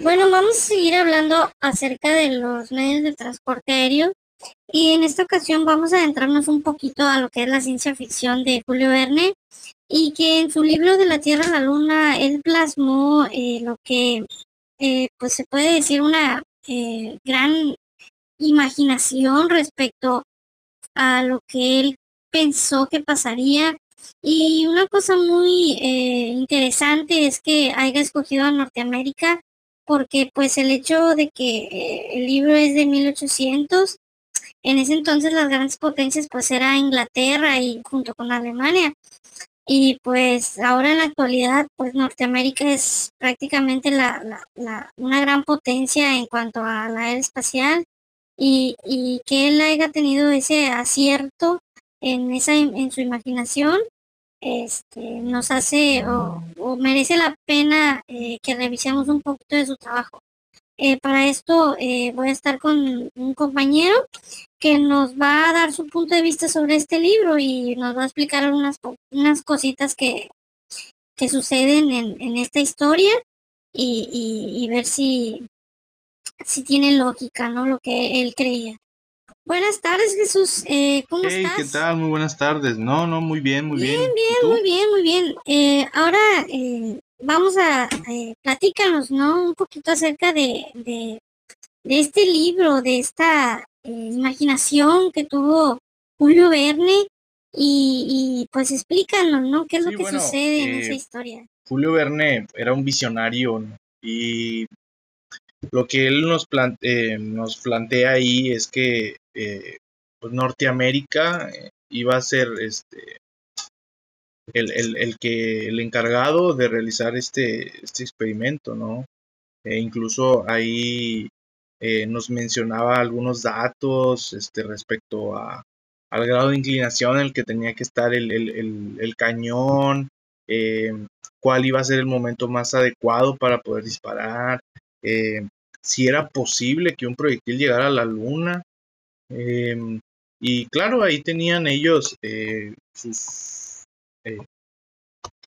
Bueno, vamos a seguir hablando acerca de los medios de transporte aéreo y en esta ocasión vamos a adentrarnos un poquito a lo que es la ciencia ficción de Julio Verne y que en su libro de la Tierra a la Luna él plasmó eh, lo que eh, pues se puede decir una eh, gran imaginación respecto a lo que él pensó que pasaría. Y una cosa muy interesante es que haya escogido a Norteamérica porque pues el hecho de que el libro es de 1800 en ese entonces las grandes potencias pues era Inglaterra y junto con Alemania. Y pues ahora en la actualidad pues Norteamérica es prácticamente la, la, una gran potencia en cuanto a la espacial y, y, que él haya tenido ese acierto en, esa, en su imaginación este, nos hace o, merece la pena eh, que revisemos un poquito de su trabajo. Eh, para esto eh, voy a estar con un compañero que nos va a dar su punto de vista sobre este libro y nos va a explicar unas, unas cositas que, que suceden en, en esta historia y, y, ver si, si tiene lógica, ¿no? Lo que él creía. Buenas tardes, Jesús. Eh, ¿Cómo hey, estás? ¿Qué tal? Muy buenas tardes. No, no, muy bien, muy bien. Bien, bien, muy bien, muy bien. Eh, ahora eh, vamos a eh, platícanos, ¿no? Un poquito acerca de, de, de este libro, de esta eh, imaginación que tuvo Julio Verne y, y, pues explícanos, ¿no? ¿Qué es Sí, lo que bueno, sucede en esa historia? Julio Verne era un visionario ¿no? y lo que él nos, eh, nos plantea ahí es que eh, pues Norteamérica eh, iba a ser este el, el, el que el encargado de realizar este, este experimento, ¿no? E incluso ahí eh, nos mencionaba algunos datos este, respecto a, al grado de inclinación en el que tenía que estar el, el, el, cañón, eh, cuál iba a ser el momento más adecuado para poder disparar, si era posible que un proyectil llegara a la luna. Eh, y claro, ahí tenían ellos eh, sus eh,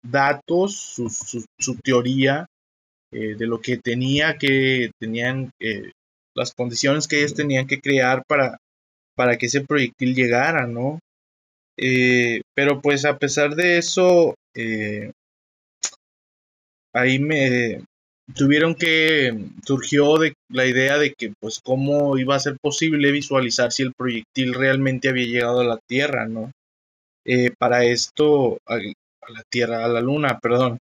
datos, su, su, su teoría eh, de lo que tenía que tenían las condiciones que ellos tenían que crear para, para que ese proyectil llegara, ¿no? Pero pues a pesar de eso, ahí me tuvieron que surgió de la idea de que pues cómo iba a ser posible visualizar si el proyectil realmente había llegado a la Tierra, ¿no? Eh, para esto, a, la Tierra, a la Luna, perdón.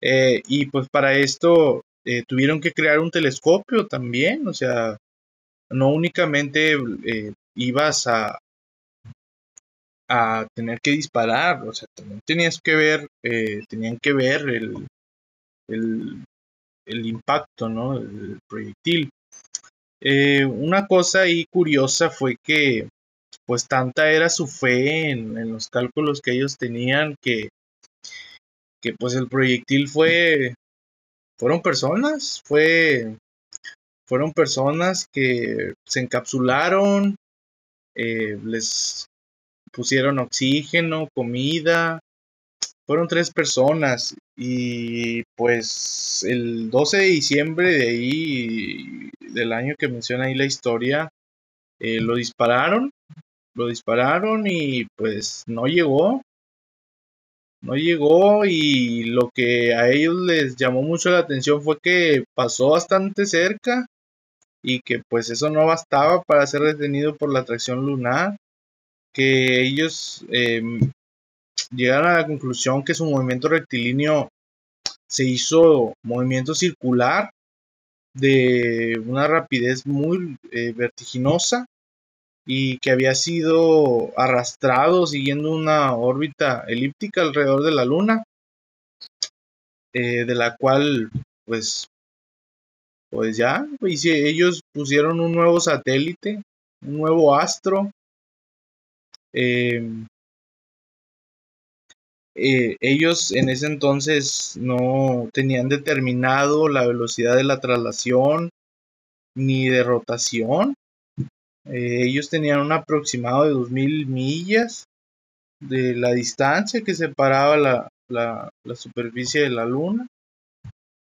Eh, y pues para esto eh, tuvieron que crear un telescopio también, o sea, no únicamente ibas a, a tener que disparar, o sea, también tenías que ver, tenían que ver el, el, el impacto, ¿no? El proyectil. Eh, una cosa ahí curiosa fue que pues tanta era su fe en, en los cálculos que ellos tenían que que pues el proyectil fue fueron personas, fue fueron personas que se encapsularon, eh, les pusieron oxígeno, comida, fueron tres personas y pues el 12 de diciembre de ahí, del año que menciona ahí la historia, eh, lo dispararon, lo dispararon y pues no llegó, no llegó y lo que a ellos les llamó mucho la atención fue que pasó bastante cerca y que pues eso no bastaba para ser detenido por la atracción lunar, que ellos eh, llegaron a la conclusión que su movimiento rectilíneo se hizo movimiento circular de una rapidez muy eh, vertiginosa y que había sido arrastrado siguiendo una órbita elíptica alrededor de la Luna, eh, de la cual, pues, pues ya, pues, ellos pusieron un nuevo satélite, un nuevo astro. Eh, eh, ellos en ese entonces no tenían determinado la velocidad de la traslación ni de rotación. Eh, ellos tenían un aproximado de 2.000 millas de la distancia que separaba la, la, la, superficie de la Luna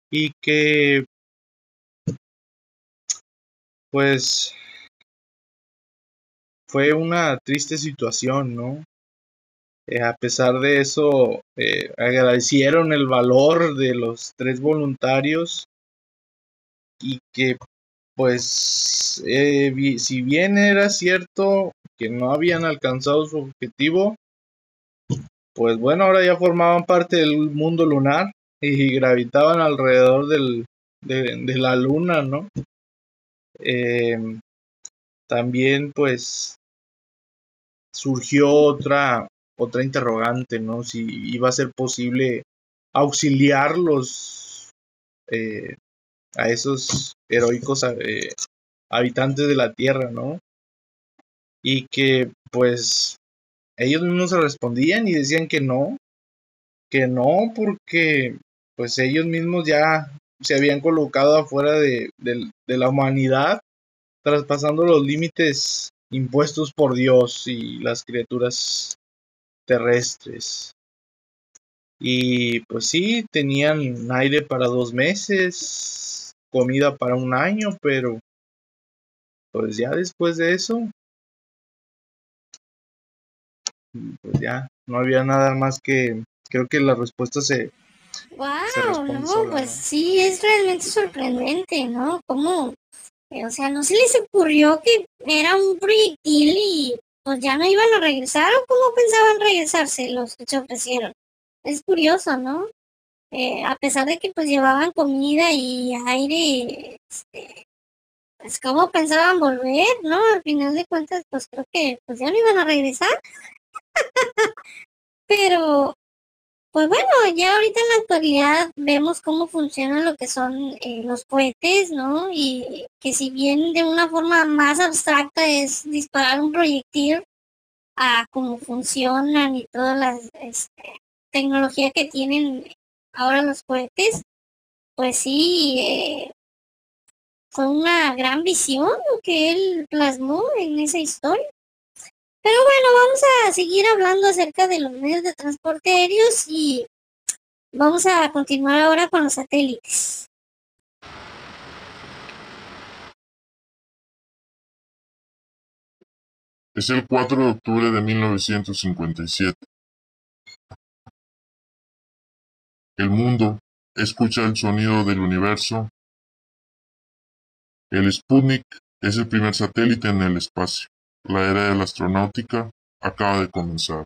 y que pues fue una triste situación, ¿no? Eh, a pesar de eso, eh, agradecieron el valor de los tres voluntarios y que pues eh, si bien era cierto que no habían alcanzado su objetivo, pues bueno, ahora ya formaban parte del mundo lunar y gravitaban alrededor del, de, la luna, ¿no? Em, también pues surgió otra otra interrogante, ¿no? Si iba a ser posible auxiliarlos eh, a esos heroicos eh, habitantes de la Tierra, ¿no? Y que pues ellos mismos se respondían y decían que no, que no, porque pues ellos mismos ya se habían colocado afuera de, de la humanidad, traspasando los límites impuestos por Dios y las criaturas terrestres. Y pues sí, tenían aire para dos meses, comida para un año, pero pues ya después de eso, pues ya no había nada más que, creo que la respuesta se... Wow, no, pues sí, es realmente sorprendente, ¿no? ¿Cómo? O sea, no se les ocurrió que era un proyectil y pues ya no iban a regresar o cómo pensaban regresarse los que se ofrecieron. Es curioso, ¿no? Eh, a pesar de que pues llevaban comida y aire, este, pues cómo pensaban volver, ¿no? Al final de cuentas, pues creo que pues ya no iban a regresar. Pero pues bueno, ya ahorita en la actualidad vemos cómo funciona lo que son eh, los cohetes, ¿no? Y que si bien de una forma más abstracta es disparar un proyectil a cómo funcionan y toda la este, tecnología que tienen ahora los cohetes, pues sí, eh, fue una gran visión lo que él plasmó en esa historia. Pero bueno, vamos a seguir hablando acerca de los medios de transporte aéreos y vamos a continuar ahora con los satélites. Es el 4 de octubre de 1957. El mundo escucha el sonido del universo. El Sputnik es el primer satélite en el espacio. La era de la astronáutica acaba de comenzar.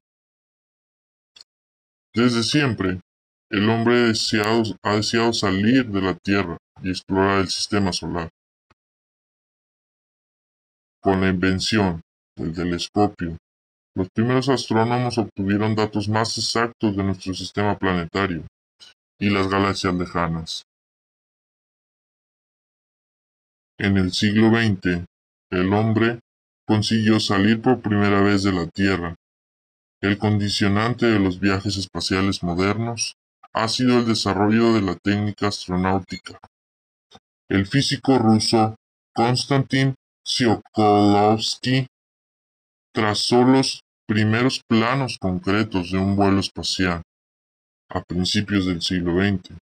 Desde siempre, el hombre ha deseado salir de la Tierra y explorar el sistema solar. Con la invención del telescopio, los primeros astrónomos obtuvieron datos más exactos de nuestro sistema planetario y las galaxias lejanas. En el siglo XX, el hombre consiguió salir por primera vez de la Tierra. El condicionante de los viajes espaciales modernos ha sido el desarrollo de la técnica astronáutica. El físico ruso Konstantin Tsiolkovsky trazó los primeros planos concretos de un vuelo espacial a principios del siglo XX.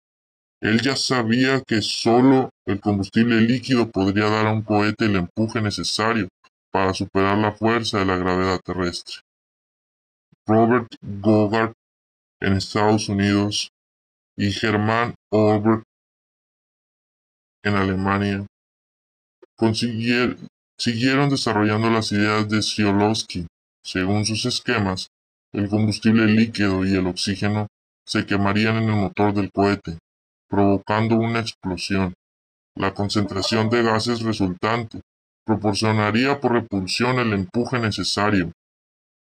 Él ya sabía que solo el combustible líquido podría dar a un cohete el empuje necesario para superar la fuerza de la gravedad terrestre. Robert Goddard en Estados Unidos y Germán Orbert en Alemania siguieron desarrollando las ideas de Tsiolkovsky. Según sus esquemas, el combustible líquido y el oxígeno se quemarían en el motor del cohete, provocando una explosión. La concentración de gases resultante proporcionaría por repulsión el empuje necesario.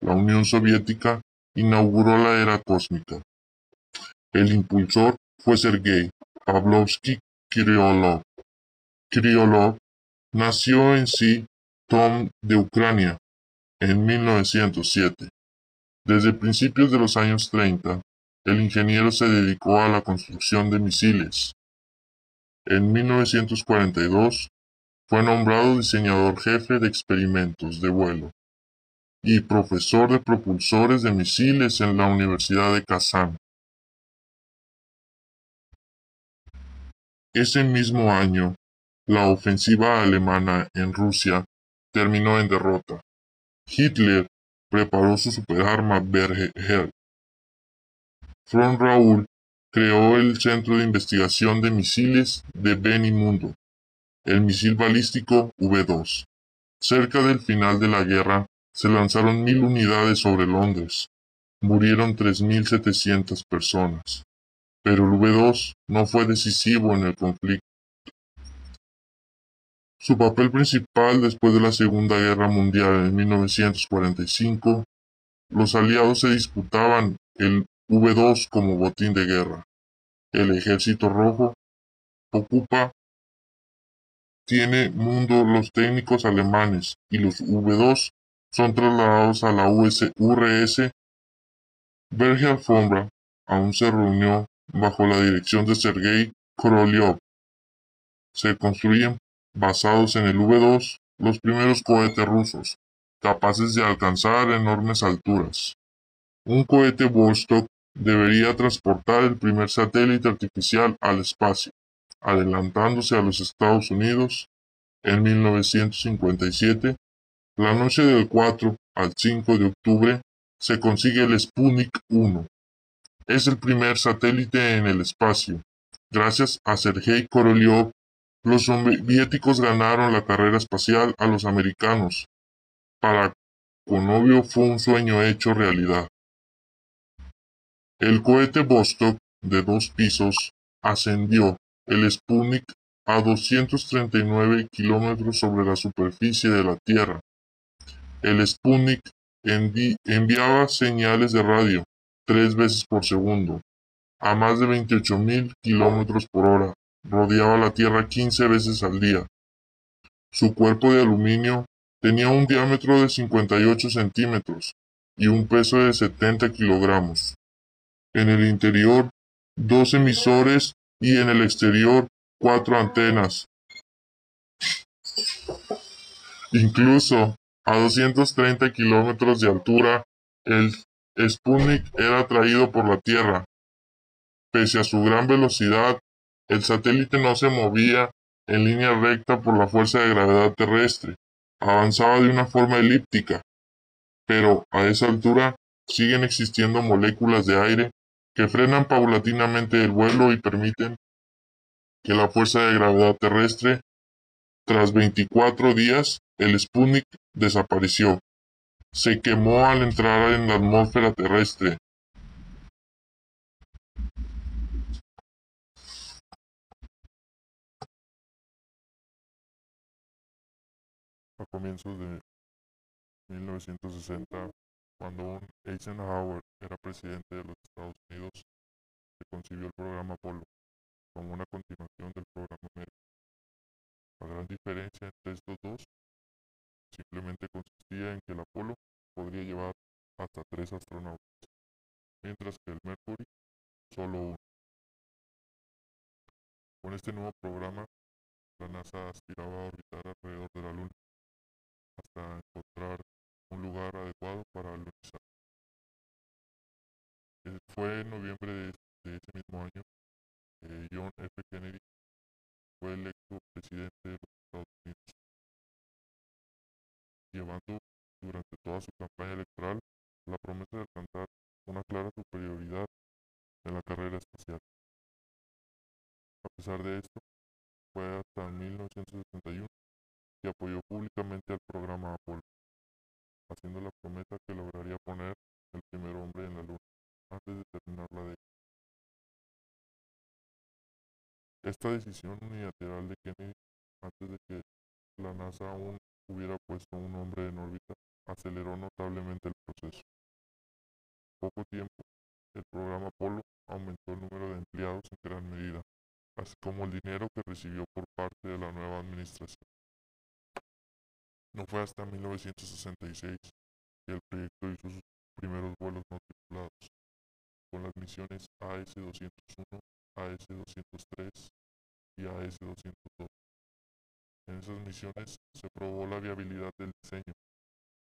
La Unión Soviética inauguró la era cósmica. El impulsor fue Sergei Pavlovsky Kryolov. Kryolov nació en sí Tom de Ucrania en 1907. Desde principios de los años 30, el ingeniero se dedicó a la construcción de misiles. En 1942 fue nombrado diseñador jefe de experimentos de vuelo y profesor de propulsores de misiles en la Universidad de Kazán. Ese mismo año, la ofensiva alemana en Rusia terminó en derrota. Hitler preparó su superarma Berger. Von Raoul creó el Centro de Investigación de Misiles de Benimundo, el misil balístico V-2. Cerca del final de la guerra, se lanzaron mil unidades sobre Londres. Murieron 3.700 personas. Pero el V-2 no fue decisivo en el conflicto. Su papel principal después de la Segunda Guerra Mundial en 1945, los aliados se disputaban el V2 como botín de guerra. El Ejército Rojo ocupa tiene mundo los técnicos alemanes y los V2 son trasladados a la US, URS. Berger Fombra aún se reunió bajo la dirección de Sergei Korolev. Se construyen basados en el V2 los primeros cohetes rusos, capaces de alcanzar enormes alturas. Un cohete Vostok debería transportar el primer satélite artificial al espacio, adelantándose a los Estados Unidos en 1957. La noche del 4 al 5 de octubre se consigue el Sputnik 1. Es el primer satélite en el espacio. Gracias a Sergei Korolev los soviéticos ganaron la carrera espacial a los americanos. Para Konovio fue un sueño hecho realidad. El cohete Vostok, de dos pisos, ascendió el Sputnik a 239 kilómetros sobre la superficie de la Tierra. El Sputnik enviaba señales de radio tres veces por segundo, a más de 28.000 kilómetros por hora, rodeaba la Tierra 15 veces al día. Su cuerpo de aluminio tenía un diámetro de 58 centímetros y un peso de 70 kilogramos. En el interior, dos emisores y en el exterior, cuatro antenas. Incluso a 230 kilómetros de altura, el Sputnik era atraído por la Tierra. Pese a su gran velocidad, el satélite no se movía en línea recta por la fuerza de gravedad terrestre, avanzaba de una forma elíptica, pero a esa altura siguen existiendo moléculas de aire que frenan paulatinamente el vuelo y permiten que la fuerza de gravedad terrestre, tras 24 días, el Sputnik desapareció. Se quemó al entrar en la atmósfera terrestre, a comienzos de 1960, cuando Eisenhower era presidente de los Estados Unidos, se concibió el programa Apolo como una continuación del programa Mercury. La gran diferencia entre estos dos simplemente consistía en que el Apolo podría llevar hasta tres astronautas, mientras que el Mercury solo uno. Con este nuevo programa, la NASA aspiraba a orbitar alrededor de la Luna hasta encontrar un lugar adecuado para alunizar. Eh, fue en noviembre de, ese mismo año que John F. Kennedy fue electo presidente de los Estados Unidos, llevando durante toda su campaña electoral la promesa de alcanzar una clara superioridad en la carrera espacial. A pesar de esto, fue hasta 1961 y apoyó públicamente Esta decisión unilateral de Kennedy, antes de que la NASA aún hubiera puesto un hombre en órbita, aceleró notablemente el proceso. poco tiempo, el programa Apolo aumentó el número de empleados en gran medida, así como el dinero que recibió por parte de la nueva administración. No fue hasta 1966 que el proyecto hizo sus primeros vuelos no tripulados, con las misiones AS-201, AS-203 y AS-202. En esas misiones se probó la viabilidad del diseño,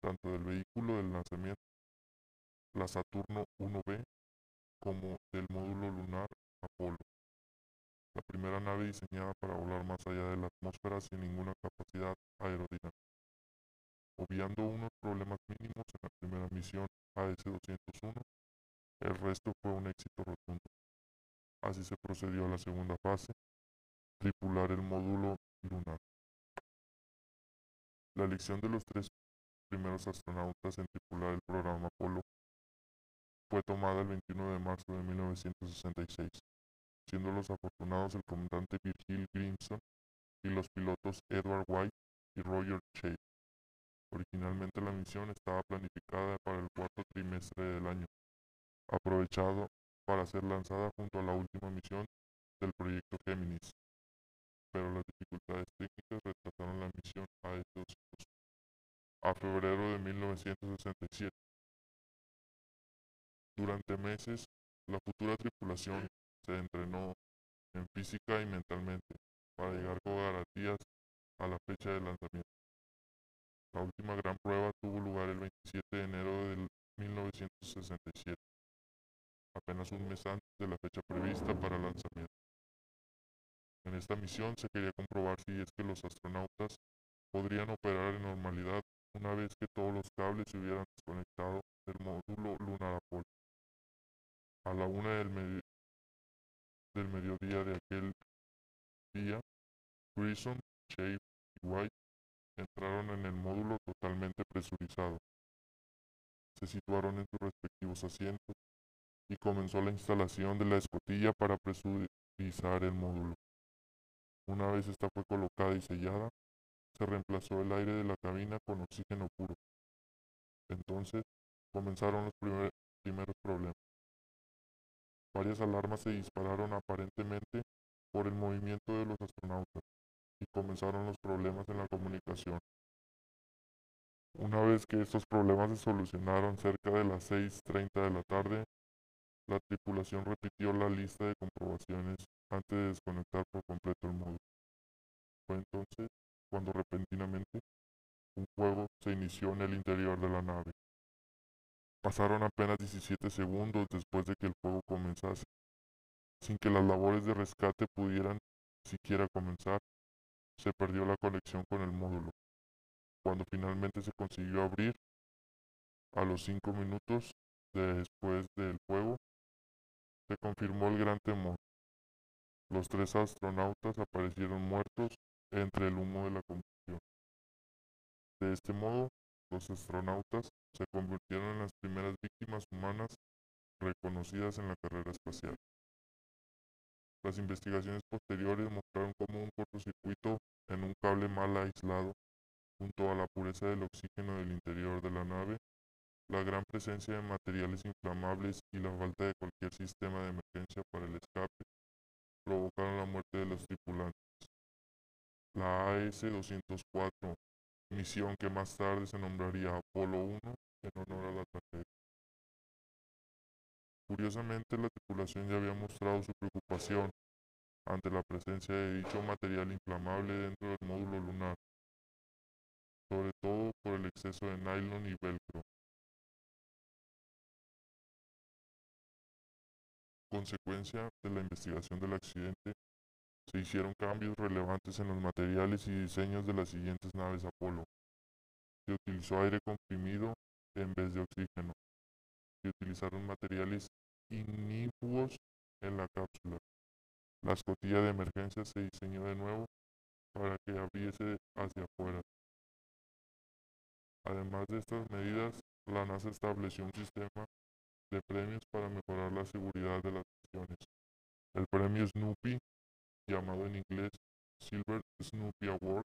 tanto del vehículo del lanzamiento, la Saturno 1B, como del módulo lunar Apolo. la primera nave diseñada para volar más allá de la atmósfera sin ninguna capacidad aerodinámica. Obviando unos problemas mínimos en la primera misión AS-201, el resto fue un éxito rotundo. Así se procedió a la segunda fase, tripular el módulo lunar. La elección de los tres primeros astronautas en tripular el programa Apolo fue tomada el 21 de marzo de 1966, siendo los afortunados el comandante Virgil Grimson y los pilotos Edward White y Roger Chase. Originalmente la misión estaba planificada para el cuarto trimestre del año, aprovechado para ser lanzada junto a la última misión del proyecto Géminis, pero las dificultades técnicas retrasaron la misión a estos a febrero de 1967. Durante meses, la futura tripulación se entrenó en física y mentalmente para llegar con garantías a la fecha de lanzamiento. La última gran prueba tuvo lugar el 27 de enero de 1967, apenas un mes antes de la fecha prevista para el lanzamiento. En esta misión se quería comprobar si es que los astronautas podrían operar en normalidad una vez que todos los cables se hubieran desconectado del módulo lunar Apolo. A la una del, del mediodía de aquel día, Grissom, Shape y White entraron en el módulo totalmente presurizado. Se situaron en sus respectivos asientos y comenzó la instalación de la escotilla para presurizar el módulo. Una vez esta fue colocada y sellada, se reemplazó el aire de la cabina con oxígeno puro. Entonces comenzaron los primeros problemas. Varias alarmas se dispararon aparentemente por el movimiento de los astronautas y comenzaron los problemas en la comunicación. Una vez que estos problemas se solucionaron cerca de las 6.30 de la tarde, la tripulación repitió la lista de comprobaciones antes de desconectar por completo el módulo. Fue entonces cuando repentinamente un fuego se inició en el interior de la nave. Pasaron apenas 17 segundos después de que el fuego comenzase, sin que las labores de rescate pudieran siquiera comenzar se perdió la conexión con el módulo. Cuando finalmente se consiguió abrir, a los cinco minutos después del fuego, se confirmó el gran temor. Los tres astronautas aparecieron muertos entre el humo de la combustión. De este modo, los astronautas se convirtieron en las primeras víctimas humanas reconocidas en la carrera espacial. Las investigaciones posteriores mostraron cómo un cortocircuito en un cable mal aislado, junto a la pureza del oxígeno del interior de la nave, la gran presencia de materiales inflamables y la falta de cualquier sistema de emergencia para el escape provocaron la muerte de los tripulantes. La AS-204, misión que más tarde se nombraría Apolo 1 en honor a la tragedia. Curiosamente, la tripulación ya había mostrado su preocupación ante la presencia de dicho material inflamable dentro del módulo lunar, sobre todo por el exceso de nylon y velcro. Consecuencia de la investigación del accidente, se hicieron cambios relevantes en los materiales y diseños de las siguientes naves Apolo. Se utilizó aire comprimido en vez de oxígeno. Se utilizaron materiales inicuos en la cápsula. La escotilla de emergencia se diseñó de nuevo para que abriese hacia afuera. Además de estas medidas, la NASA estableció un sistema de premios para mejorar la seguridad de las misiones. El premio Snoopy, llamado en inglés Silver Snoopy Award,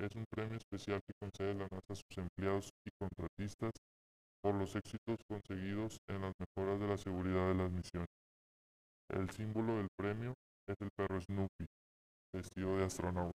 es un premio especial que concede la NASA a sus empleados y contratistas por los éxitos conseguidos en las mejoras de la seguridad de las misiones. El símbolo del premio es el perro Snoopy, vestido de astronauta.